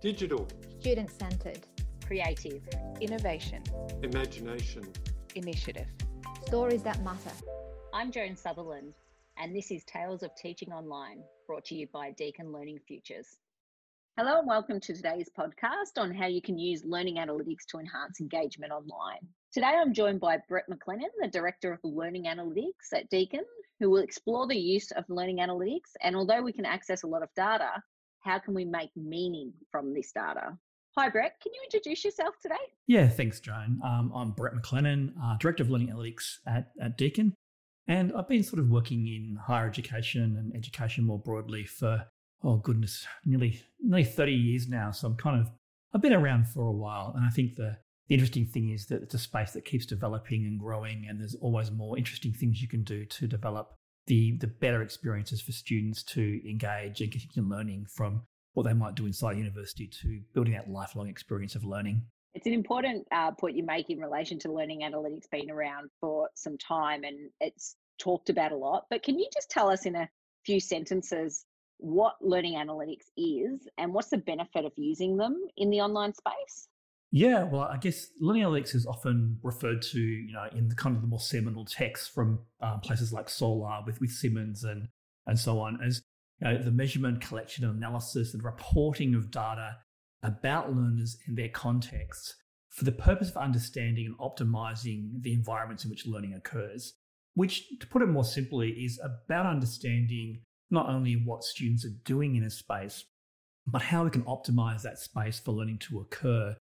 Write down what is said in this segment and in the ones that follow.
Digital. Student centred. Creative. Innovation. Imagination. Initiative. Stories that matter. I'm Joan Sutherland, and this is Tales of Teaching Online, brought to you by Deakin Learning Futures. Hello, and welcome to today's podcast on how you can use learning analytics to enhance engagement online. Today, I'm joined by Brett McLennan, the Director of Learning Analytics at Deakin, who will explore the use of learning analytics. And although we can access a lot of data, how can we make meaning from this data? Hi, Brett. Can you introduce yourself today? Yeah, thanks, Joan. Um, I'm Brett McLennan, uh, Director of Learning Analytics at, at Deakin. And I've been sort of working in higher education and education more broadly for, oh goodness, nearly nearly 30 years now. So I'm kind of, I've been around for a while. And I think the, the interesting thing is that it's a space that keeps developing and growing, and there's always more interesting things you can do to develop the the better experiences for students to engage and continue learning from what they might do inside university to building that lifelong experience of learning. It's an important uh, point you make in relation to learning analytics being around for some time and it's talked about a lot. But can you just tell us in a few sentences what learning analytics is and what's the benefit of using them in the online space? Yeah, well, I guess learning analytics is often referred to, you know, in the kind of the more seminal texts from um, places like SoLAR with with Siemens and and so on as you know, the measurement, collection, and analysis and reporting of data about learners and their contexts for the purpose of understanding and optimizing the environments in which learning occurs. Which, to put it more simply, is about understanding not only what students are doing in a space, but how we can optimize that space for learning to occur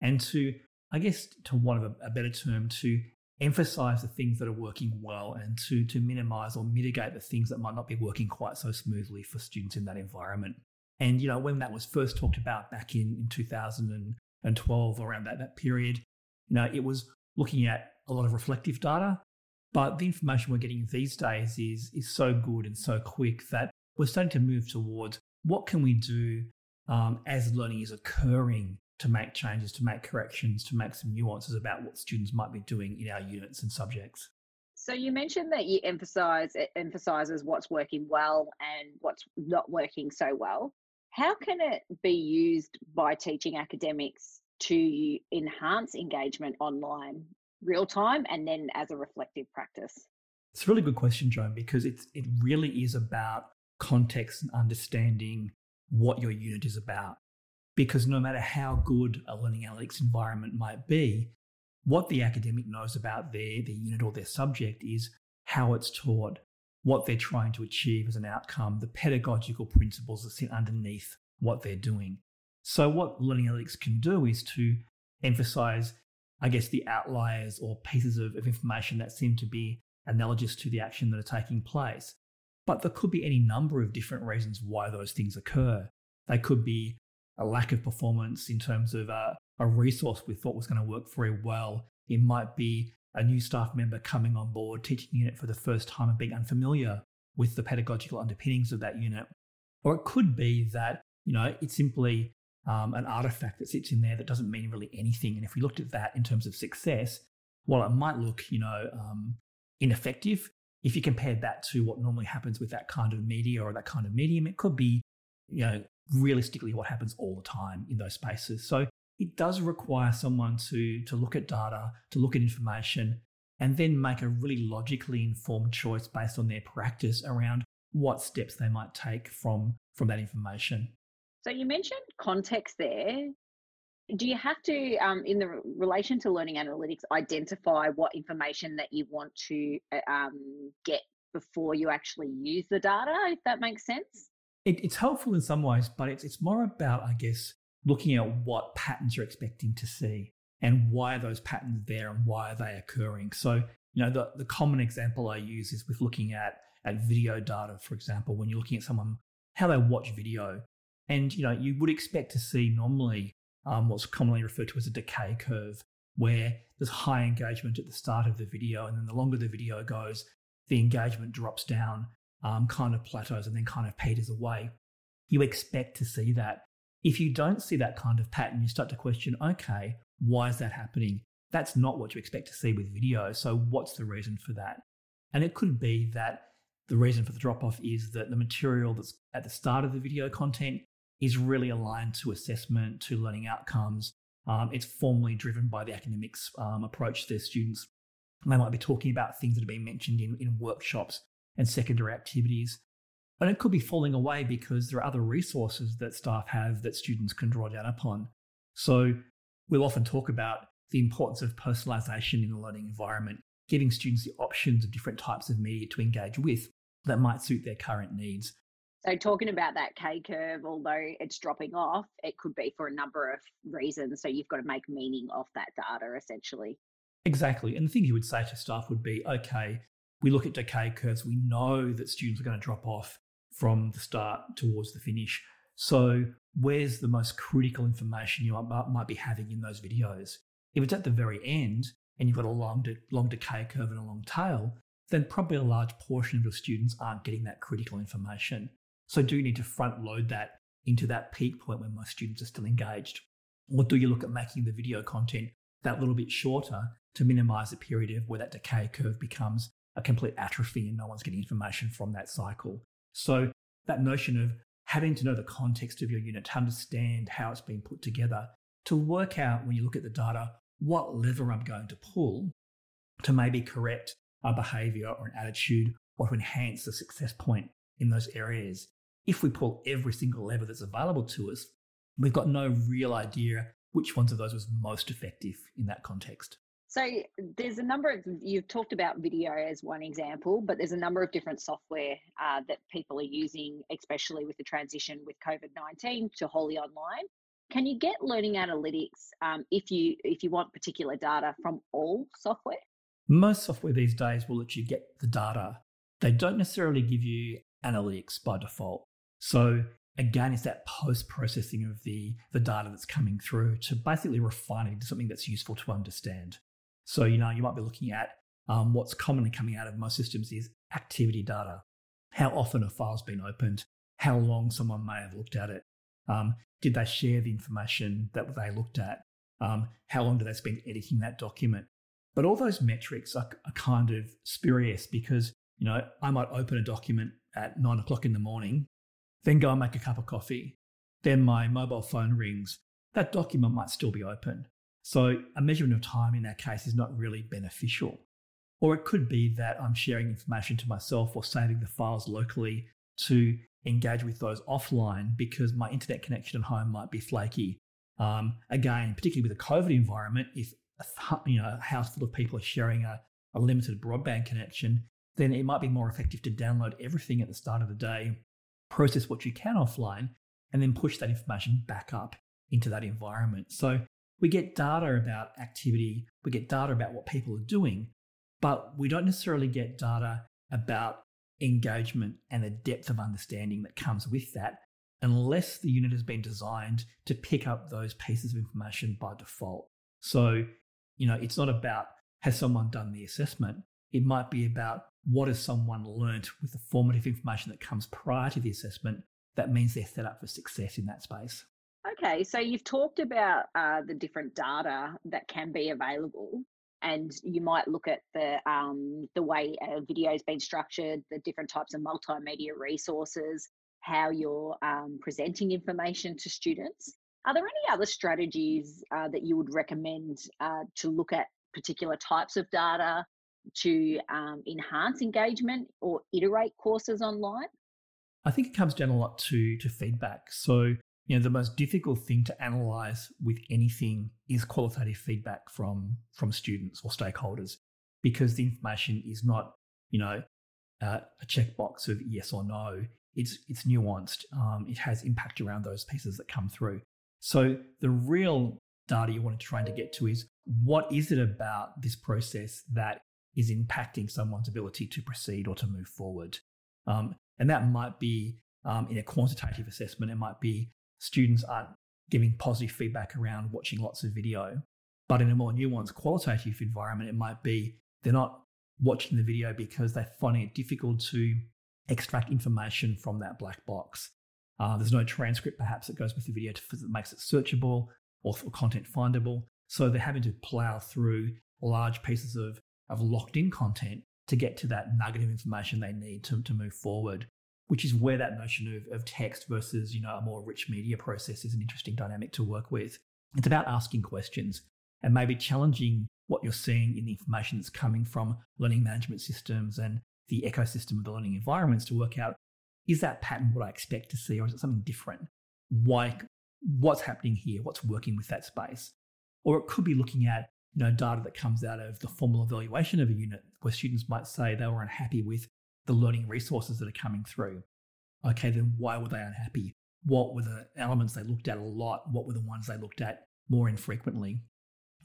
and to, I guess, to want of a, a better term, to emphasize the things that are working well and to, to minimize or mitigate the things that might not be working quite so smoothly for students in that environment. And, you know, when that was first talked about back in, in 2012, around that, that period, you know, it was looking at a lot of reflective data. But the information we're getting these days is, is so good and so quick that we're starting to move towards what can we do um, as learning is occurring to make changes, to make corrections, to make some nuances about what students might be doing in our units and subjects. So you mentioned that you emphasize it emphasizes what's working well and what's not working so well. How can it be used by teaching academics to enhance engagement online, real time, and then as a reflective practice? It's a really good question, Joan, because it's it really is about context and understanding what your unit is about because no matter how good a learning analytics environment might be, what the academic knows about their, their unit or their subject is how it's taught, what they're trying to achieve as an outcome, the pedagogical principles that sit underneath what they're doing. So, what learning analytics can do is to emphasize, I guess, the outliers or pieces of, of information that seem to be analogous to the action that are taking place. But there could be any number of different reasons why those things occur. They could be a lack of performance in terms of uh, a resource we thought was going to work very well. It might be a new staff member coming on board, teaching unit for the first time and being unfamiliar with the pedagogical underpinnings of that unit. Or it could be that, you know, it's simply um, an artifact that sits in there that doesn't mean really anything. And if we looked at that in terms of success, while it might look, you know, um, ineffective, if you compared that to what normally happens with that kind of media or that kind of medium, it could be, you know, realistically what happens all the time in those spaces. So it does require someone to, to look at data, to look at information, and then make a really logically informed choice based on their practice around what steps they might take from, from that information. So you mentioned context there. Do you have to, um, in the relation to learning analytics, identify what information that you want to uh, um, get before you actually use the data, if that makes sense? It, it's helpful in some ways, but it's it's more about, I guess, looking at what patterns you're expecting to see and why are those patterns there and why are they occurring. So, you know, the, the common example I use is with looking at at video data, for example, when you're looking at someone how they watch video. And you know, you would expect to see normally um, what's commonly referred to as a decay curve, where there's high engagement at the start of the video, and then the longer the video goes, the engagement drops down um, kind of plateaus and then kind of peters away. You expect to see that. If you don't see that kind of pattern, you start to question, okay, why is that happening? That's not what you expect to see with video. So, what's the reason for that? And it could be that the reason for the drop off is that the material that's at the start of the video content is really aligned to assessment, to learning outcomes. Um, it's formally driven by the academics um, approach to their students. And they might be talking about things that have been mentioned in, in workshops and secondary activities. And it could be falling away because there are other resources that staff have that students can draw down upon. So we'll often talk about the importance of personalization in the learning environment, giving students the options of different types of media to engage with that might suit their current needs. So, talking about that decay curve, although it's dropping off, it could be for a number of reasons. So, you've got to make meaning of that data essentially. Exactly. And the thing you would say to staff would be okay, we look at decay curves, we know that students are going to drop off from the start towards the finish. So, where's the most critical information you might be having in those videos? If it's at the very end and you've got a long, de- long decay curve and a long tail, then probably a large portion of your students aren't getting that critical information. So, do you need to front load that into that peak point when most students are still engaged? Or do you look at making the video content that little bit shorter to minimize the period of where that decay curve becomes a complete atrophy and no one's getting information from that cycle? So, that notion of having to know the context of your unit to understand how it's been put together, to work out when you look at the data what lever I'm going to pull to maybe correct a behavior or an attitude or to enhance the success point in those areas. If we pull every single lever that's available to us, we've got no real idea which ones of those was most effective in that context. So there's a number of you've talked about video as one example, but there's a number of different software uh, that people are using, especially with the transition with COVID nineteen to wholly online. Can you get learning analytics um, if you if you want particular data from all software? Most software these days will let you get the data. They don't necessarily give you analytics by default. So again, it's that post processing of the the data that's coming through to basically refine it into something that's useful to understand. So, you know, you might be looking at um, what's commonly coming out of most systems is activity data. How often a file's been opened, how long someone may have looked at it, um, did they share the information that they looked at, um, how long did they spend editing that document. But all those metrics are, are kind of spurious because, you know, I might open a document at nine o'clock in the morning, then go and make a cup of coffee. Then my mobile phone rings. That document might still be open. So a measurement of time in that case is not really beneficial. Or it could be that I'm sharing information to myself or saving the files locally to engage with those offline because my internet connection at home might be flaky. Um, again, particularly with a COVID environment, if a, you know, a house full of people are sharing a, a limited broadband connection, then it might be more effective to download everything at the start of the day, process what you can offline, and then push that information back up into that environment. So we get data about activity, we get data about what people are doing, but we don't necessarily get data about engagement and the depth of understanding that comes with that unless the unit has been designed to pick up those pieces of information by default. So, you know, it's not about has someone done the assessment? It might be about what has someone learnt with the formative information that comes prior to the assessment that means they're set up for success in that space. Okay, so you've talked about uh, the different data that can be available, and you might look at the um, the way a video has been structured, the different types of multimedia resources, how you're um, presenting information to students. Are there any other strategies uh, that you would recommend uh, to look at particular types of data to um, enhance engagement or iterate courses online? I think it comes down a lot to to feedback. So you know the most difficult thing to analyze with anything is qualitative feedback from from students or stakeholders because the information is not you know uh, a checkbox of yes or no. It's it's nuanced. Um, it has impact around those pieces that come through. So the real data you want to try to get to is what is it about this process that is impacting someone's ability to proceed or to move forward? Um, and that might be um, in a quantitative assessment. It might be students aren't giving positive feedback around watching lots of video. But in a more nuanced qualitative environment, it might be they're not watching the video because they're finding it difficult to extract information from that black box. Uh, there's no transcript perhaps that goes with the video to, that makes it searchable or content findable. So they're having to plow through large pieces of, of locked in content to get to that nugget of information they need to, to move forward. Which is where that notion of, of text versus, you know, a more rich media process is an interesting dynamic to work with. It's about asking questions and maybe challenging what you're seeing in the information that's coming from learning management systems and the ecosystem of the learning environments to work out is that pattern what I expect to see or is it something different? Why, what's happening here? What's working with that space? Or it could be looking at you know, data that comes out of the formal evaluation of a unit where students might say they were unhappy with the learning resources that are coming through. Okay, then why were they unhappy? What were the elements they looked at a lot? What were the ones they looked at more infrequently?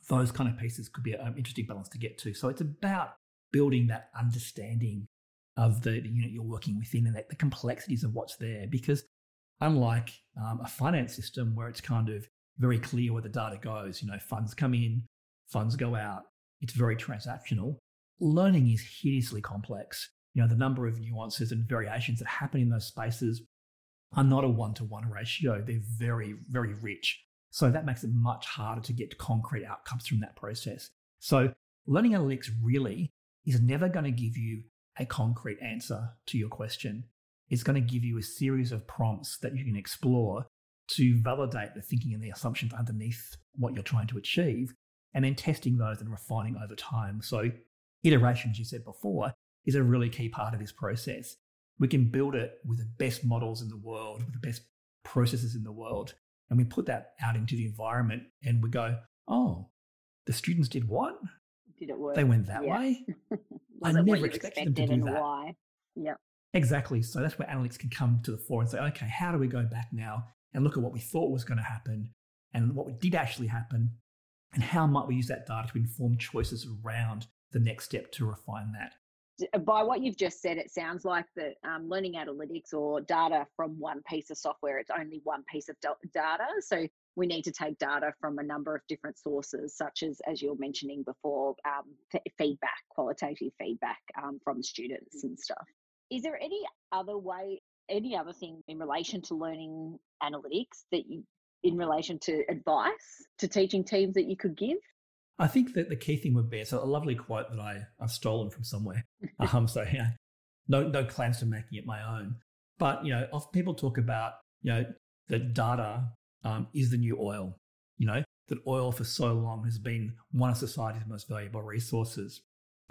Those kind of pieces could be an interesting balance to get to. So it's about building that understanding of the, the unit you're working within and the complexities of what's there. Because unlike um, a finance system where it's kind of very clear where the data goes, you know, funds come in, funds go out, it's very transactional. Learning is hideously complex. You know, the number of nuances and variations that happen in those spaces are not a one to one ratio. They're very, very rich. So that makes it much harder to get concrete outcomes from that process. So learning analytics really is never going to give you a concrete answer to your question. It's going to give you a series of prompts that you can explore to validate the thinking and the assumptions underneath what you're trying to achieve, and then testing those and refining over time. So, iterations, you said before, is a really key part of this process. We can build it with the best models in the world, with the best processes in the world, and we put that out into the environment and we go, oh, the students did what? Did it work? They went that yeah. way. I never expected them to do that. Why? Yep. Exactly. So that's where analytics can come to the fore and say, okay, how do we go back now and look at what we thought was going to happen and what did actually happen and how might we use that data to inform choices around the next step to refine that? By what you've just said, it sounds like that um, learning analytics or data from one piece of software, it's only one piece of data. So we need to take data from a number of different sources, such as, as you were mentioning before, um, f- feedback, qualitative feedback um, from students and stuff. Is there any other way, any other thing in relation to learning analytics that you, in relation to advice to teaching teams that you could give? I think that the key thing would be so a lovely quote that I, I've stolen from somewhere. um, so yeah, no no plans to making it my own. But you know, often people talk about you know that data um, is the new oil. You know, that oil for so long has been one of society's most valuable resources.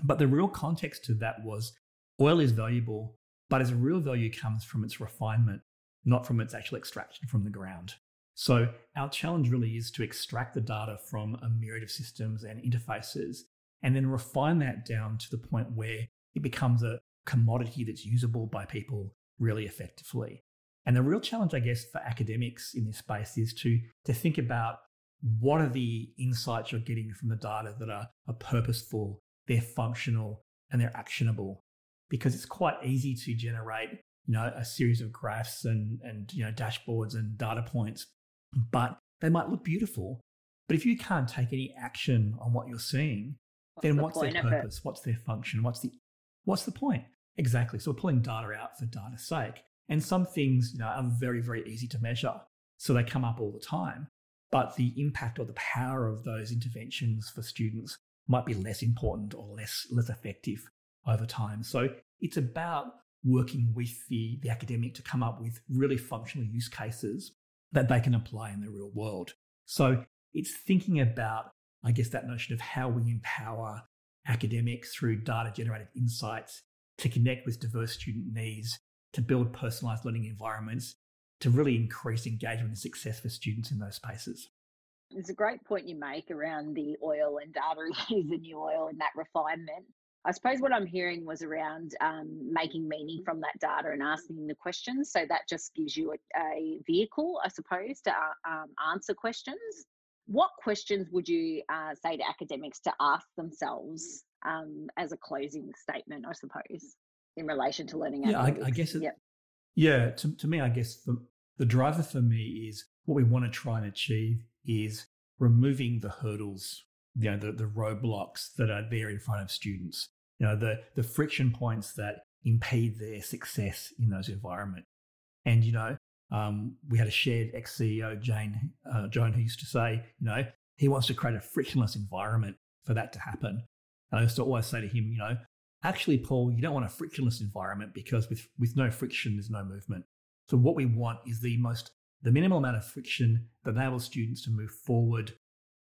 But the real context to that was oil is valuable, but its real value comes from its refinement, not from its actual extraction from the ground. So our challenge really is to extract the data from a myriad of systems and interfaces and then refine that down to the point where it becomes a commodity that's usable by people really effectively. And the real challenge, I guess, for academics in this space is to, to think about what are the insights you're getting from the data that are, are purposeful, they're functional, and they're actionable. Because it's quite easy to generate, you know, a series of graphs and, and you know, dashboards and data points, but they might look beautiful. But if you can't take any action on what you're seeing, what's then the what's their purpose? What's their function? What's the what's the point? Exactly. So we're pulling data out for data's sake. And some things you know, are very, very easy to measure. So they come up all the time. But the impact or the power of those interventions for students might be less important or less, less effective over time. So it's about working with the, the academic to come up with really functional use cases that they can apply in the real world. So it's thinking about, I guess, that notion of how we empower academics through data generated insights to connect with diverse student needs to build personalized learning environments to really increase engagement and success for students in those spaces. It's a great point you make around the oil and data is the new oil and that refinement. I suppose what I'm hearing was around um, making meaning from that data and asking the questions. So that just gives you a, a vehicle, I suppose, to uh, um, answer questions. What questions would you uh, say to academics to ask themselves um, as a closing statement, I suppose? in relation to learning yeah, I, I, guess it, yep. yeah to, to me i guess the, the driver for me is what we want to try and achieve is removing the hurdles you know the, the roadblocks that are there in front of students you know the the friction points that impede their success in those environments. And you know um, we had a shared ex-ceo jane uh, joan who used to say you know he wants to create a frictionless environment for that to happen. And i used to always say to him you know actually, Paul, you don't want a frictionless environment because with, with no friction, there's no movement. So what we want is the most the minimal amount of friction that enables students to move forward,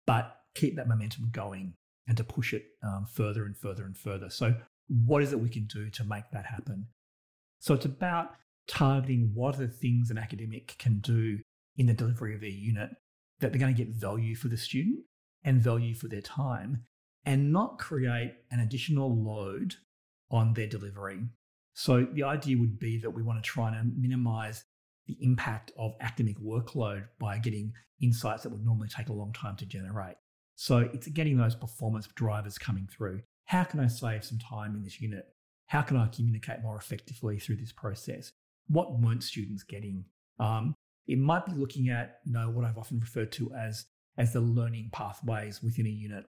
but keep that momentum going and to push it um, further and further and further. So what is it we can do to make that happen? So it's about targeting what are the things an academic can do in the delivery of their unit that they're going to get value for the student and value for their time and not create an additional load on their delivery. So the idea would be that we want to try and minimize the impact of academic workload by getting insights that would normally take a long time to generate. So it's getting those performance drivers coming through. How can I save some time in this unit? How can I communicate more effectively through this process? What weren't students getting? Um, it might be looking at you know what I've often referred to as as the learning pathways within a unit.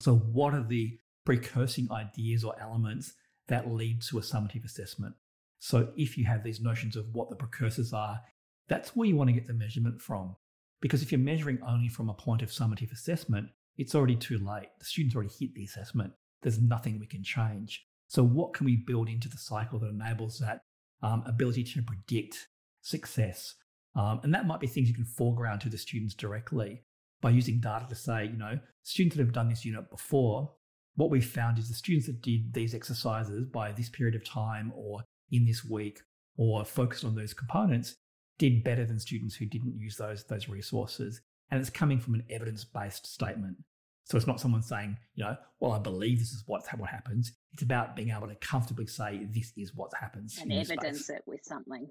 So what are the precursing ideas or elements that lead to a summative assessment? So if you have these notions of what the precursors are, that's where you want to get the measurement from. Because if you're measuring only from a point of summative assessment, it's already too late. The students already hit the assessment. There's nothing we can change. So what can we build into the cycle that enables that um, ability to predict success? Um, and that might be things you can foreground to the students directly by using data to say, you know, students that have done this unit before, what we found is the students that did these exercises by this period of time or in this week or focused on those components did better than students who didn't use those, those resources. And it's coming from an evidence based statement. So it's not someone saying, you know, well, I believe this is what's what happens. It's about being able to comfortably say this is what happens. And evidence it with something.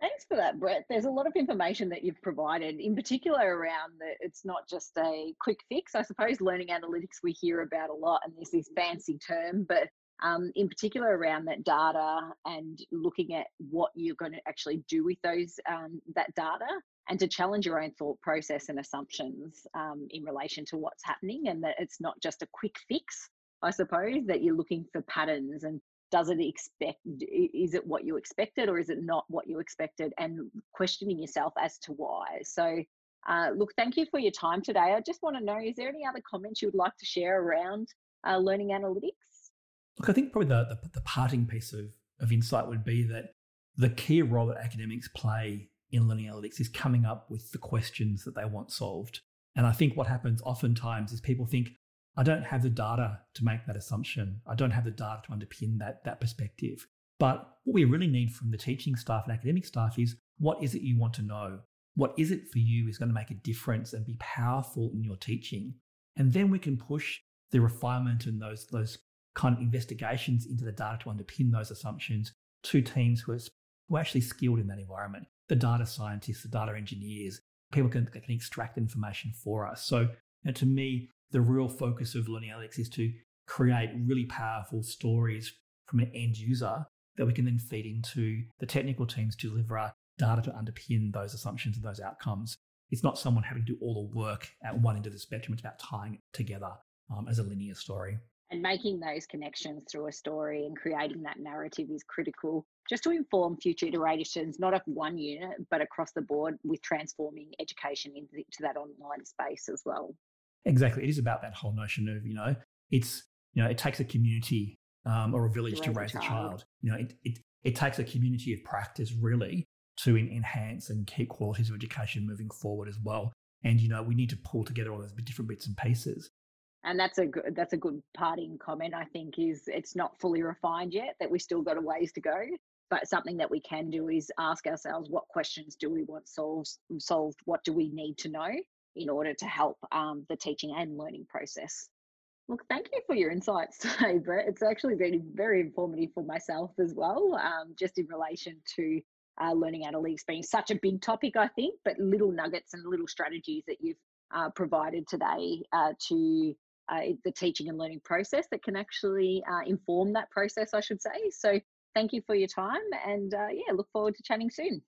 Thanks for that, Brett. There's a lot of information that you've provided, in particular around that it's not just a quick fix. I suppose learning analytics we hear about a lot, and there's this fancy term, but um, in particular around that data and looking at what you're going to actually do with those um, that data and to challenge your own thought process and assumptions um, in relation to what's happening and that it's not just a quick fix i suppose that you're looking for patterns and does it expect is it what you expected or is it not what you expected and questioning yourself as to why. So uh, look thank you for your time today. I just want to know is there any other comments you would like to share around uh, learning analytics Look, I think probably the, the, the parting piece of, of insight would be that the key role that academics play in learning analytics is coming up with the questions that they want solved. And I think what happens oftentimes is people think, I don't have the data to make that assumption. I don't have the data to underpin that, that perspective. But what we really need from the teaching staff and academic staff is what is it you want to know? What is it for you is going to make a difference and be powerful in your teaching? And then we can push the refinement and those, those kind of investigations into the data to underpin those assumptions to teams who are, who are actually skilled in that environment the data scientists, the data engineers, people can, can extract information for us. So, to me, the real focus of learning analytics is to create really powerful stories from an end user that we can then feed into the technical teams to deliver data to underpin those assumptions and those outcomes. It's not someone having to do all the work at one end of the spectrum. It's about tying it together um, as a linear story and making those connections through a story and creating that narrative is critical just to inform future iterations not of one unit but across the board with transforming education into that online space as well. Exactly. It is about that whole notion of you know it's you know it takes a community um, or a village to raise, to raise a, child. a child. You know it, it, it takes a community of practice really to enhance and keep qualities of education moving forward as well. And you know we need to pull together all those different bits and pieces and that's a good that's a good parting comment i think is it's not fully refined yet that we still got a ways to go but something that we can do is ask ourselves what questions do we want solved solved? What do we need to know in order to help um, the teaching and learning process? Look thank you for your insights today brett. It's actually been very informative for myself as well um, just in relation to uh, learning analytics being such a big topic i think but little nuggets and little strategies that you've uh, provided today uh, to uh, the teaching and learning process that can actually uh, inform that process, I should say. So thank you for your time and uh, yeah, look forward to chatting soon.